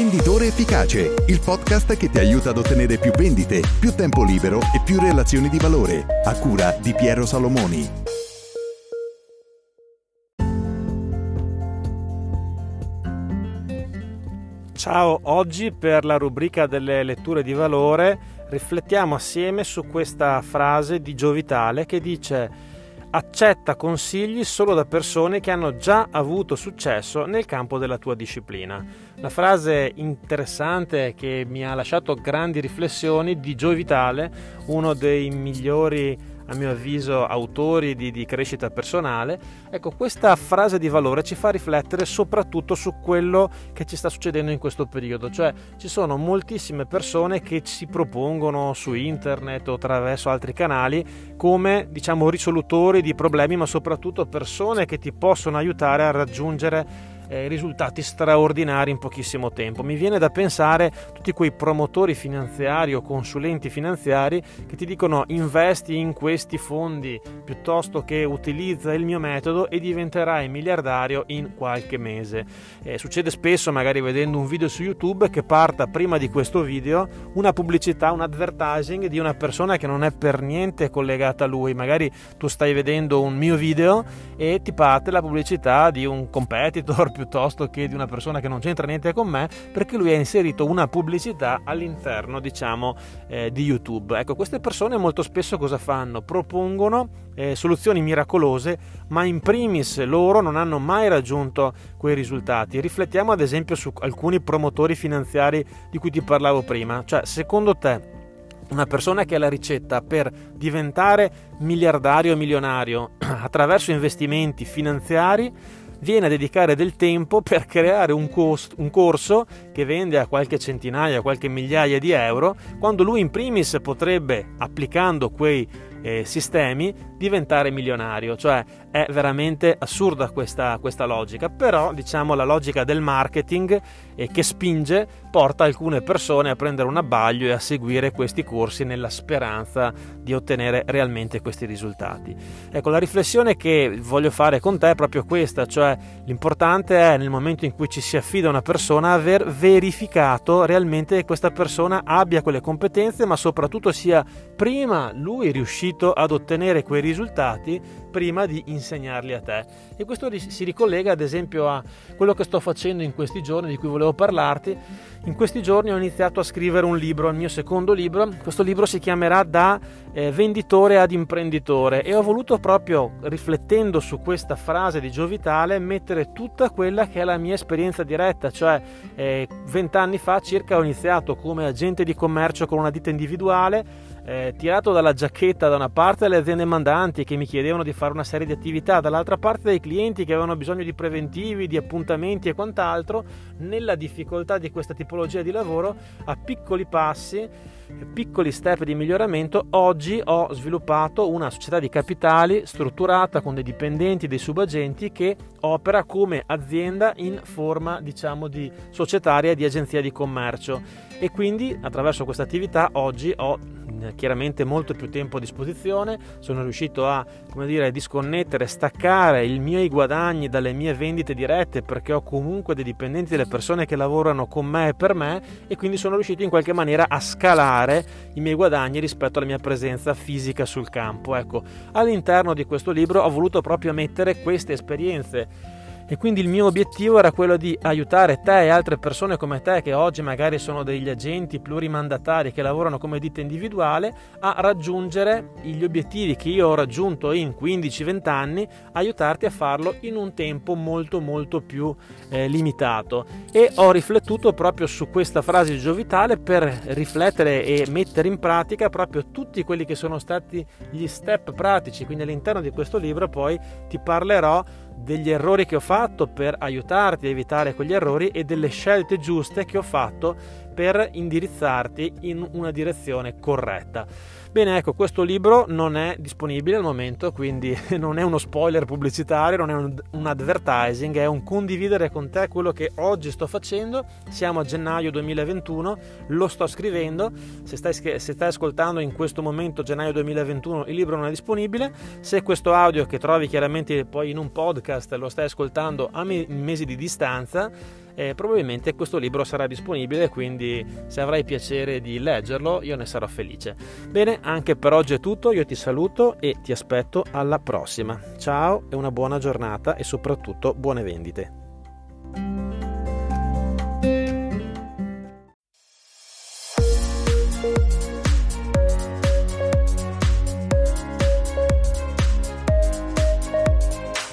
Venditore Efficace, il podcast che ti aiuta ad ottenere più vendite, più tempo libero e più relazioni di valore, a cura di Piero Salomoni. Ciao, oggi per la rubrica delle letture di valore riflettiamo assieme su questa frase di Giovitale che dice accetta consigli solo da persone che hanno già avuto successo nel campo della tua disciplina. Una frase interessante che mi ha lasciato grandi riflessioni di Gio Vitale, uno dei migliori a mio avviso, autori di, di, crescita personale, ecco, questa frase di valore ci fa riflettere soprattutto su quello che ci sta succedendo in questo periodo, cioè ci sono moltissime persone che si propongono su internet o attraverso altri canali come, diciamo, risolutori di problemi, ma soprattutto persone che ti possono aiutare a raggiungere eh, risultati straordinari in pochissimo tempo. Mi viene da pensare tutti quei promotori finanziari o consulenti finanziari che ti dicono investi in questi fondi piuttosto che utilizza il mio metodo e diventerai miliardario in qualche mese. Eh, succede spesso, magari vedendo un video su YouTube, che parta prima di questo video una pubblicità, un advertising di una persona che non è per niente collegata a lui. Magari tu stai vedendo un mio video e ti parte la pubblicità di un competitor piuttosto che di una persona che non c'entra niente con me perché lui ha inserito una pubblicità all'interno diciamo eh, di YouTube. Ecco, queste persone molto spesso cosa fanno? Propongono eh, soluzioni miracolose ma in primis loro non hanno mai raggiunto quei risultati. Riflettiamo ad esempio su alcuni promotori finanziari di cui ti parlavo prima, cioè secondo te una persona che ha la ricetta per diventare miliardario o milionario attraverso investimenti finanziari viene a dedicare del tempo per creare un, cost- un corso che vende a qualche centinaia, qualche migliaia di euro, quando lui in primis potrebbe, applicando quei eh, sistemi, diventare milionario. Cioè è veramente assurda questa, questa logica, però diciamo la logica del marketing eh, che spinge porta alcune persone a prendere un abbaglio e a seguire questi corsi nella speranza di ottenere realmente questi risultati. Ecco, la riflessione che voglio fare con te è proprio questa, cioè l'importante è nel momento in cui ci si affida a una persona aver verificato realmente che questa persona abbia quelle competenze, ma soprattutto sia prima lui riuscito ad ottenere quei risultati prima di insegnarli a te. E questo si ricollega ad esempio a quello che sto facendo in questi giorni di cui volevo parlarti. In questi giorni ho iniziato a scrivere un libro, il mio secondo libro. Questo libro si chiamerà Da eh, venditore ad imprenditore e ho voluto proprio riflettendo su questa frase di Giovitale mettere tutta quella che è la mia esperienza diretta, cioè eh, vent'anni eh, fa circa ho iniziato come agente di commercio con una ditta individuale eh, tirato dalla giacchetta da una parte dalle aziende mandanti che mi chiedevano di fare una serie di attività, dall'altra parte dai clienti che avevano bisogno di preventivi, di appuntamenti e quant'altro, nella difficoltà di questa tipologia di lavoro, a piccoli passi, piccoli step di miglioramento, oggi ho sviluppato una società di capitali strutturata con dei dipendenti, dei subagenti che opera come azienda in forma diciamo di societaria di agenzia di commercio. E quindi attraverso questa attività oggi ho chiaramente molto più tempo a disposizione, sono riuscito a dire, disconnettere, staccare i miei guadagni dalle mie vendite dirette perché ho comunque dei dipendenti, delle persone che lavorano con me e per me e quindi sono riuscito in qualche maniera a scalare i miei guadagni rispetto alla mia presenza fisica sul campo. Ecco, all'interno di questo libro ho voluto proprio mettere queste esperienze e quindi il mio obiettivo era quello di aiutare te e altre persone come te che oggi magari sono degli agenti plurimandatari che lavorano come ditta individuale a raggiungere gli obiettivi che io ho raggiunto in 15-20 anni, aiutarti a farlo in un tempo molto molto più eh, limitato. E ho riflettuto proprio su questa frase di Giovitale per riflettere e mettere in pratica proprio tutti quelli che sono stati gli step pratici, quindi all'interno di questo libro poi ti parlerò degli errori che ho fatto per aiutarti a evitare quegli errori e delle scelte giuste che ho fatto per indirizzarti in una direzione corretta. Bene, ecco, questo libro non è disponibile al momento, quindi non è uno spoiler pubblicitario, non è un, un, advertising, è un condividere con te quello che oggi sto facendo. Siamo a gennaio 2021, lo sto scrivendo. Se stai, se stai ascoltando in questo momento, gennaio 2021, il libro non è disponibile. Se questo audio che trovi chiaramente poi in un podcast lo stai ascoltando a me- mesi di distanza, e probabilmente questo libro sarà disponibile, quindi se avrai piacere di leggerlo io ne sarò felice. Bene, anche per oggi è tutto, io ti saluto e ti aspetto alla prossima. Ciao e una buona giornata e soprattutto buone vendite.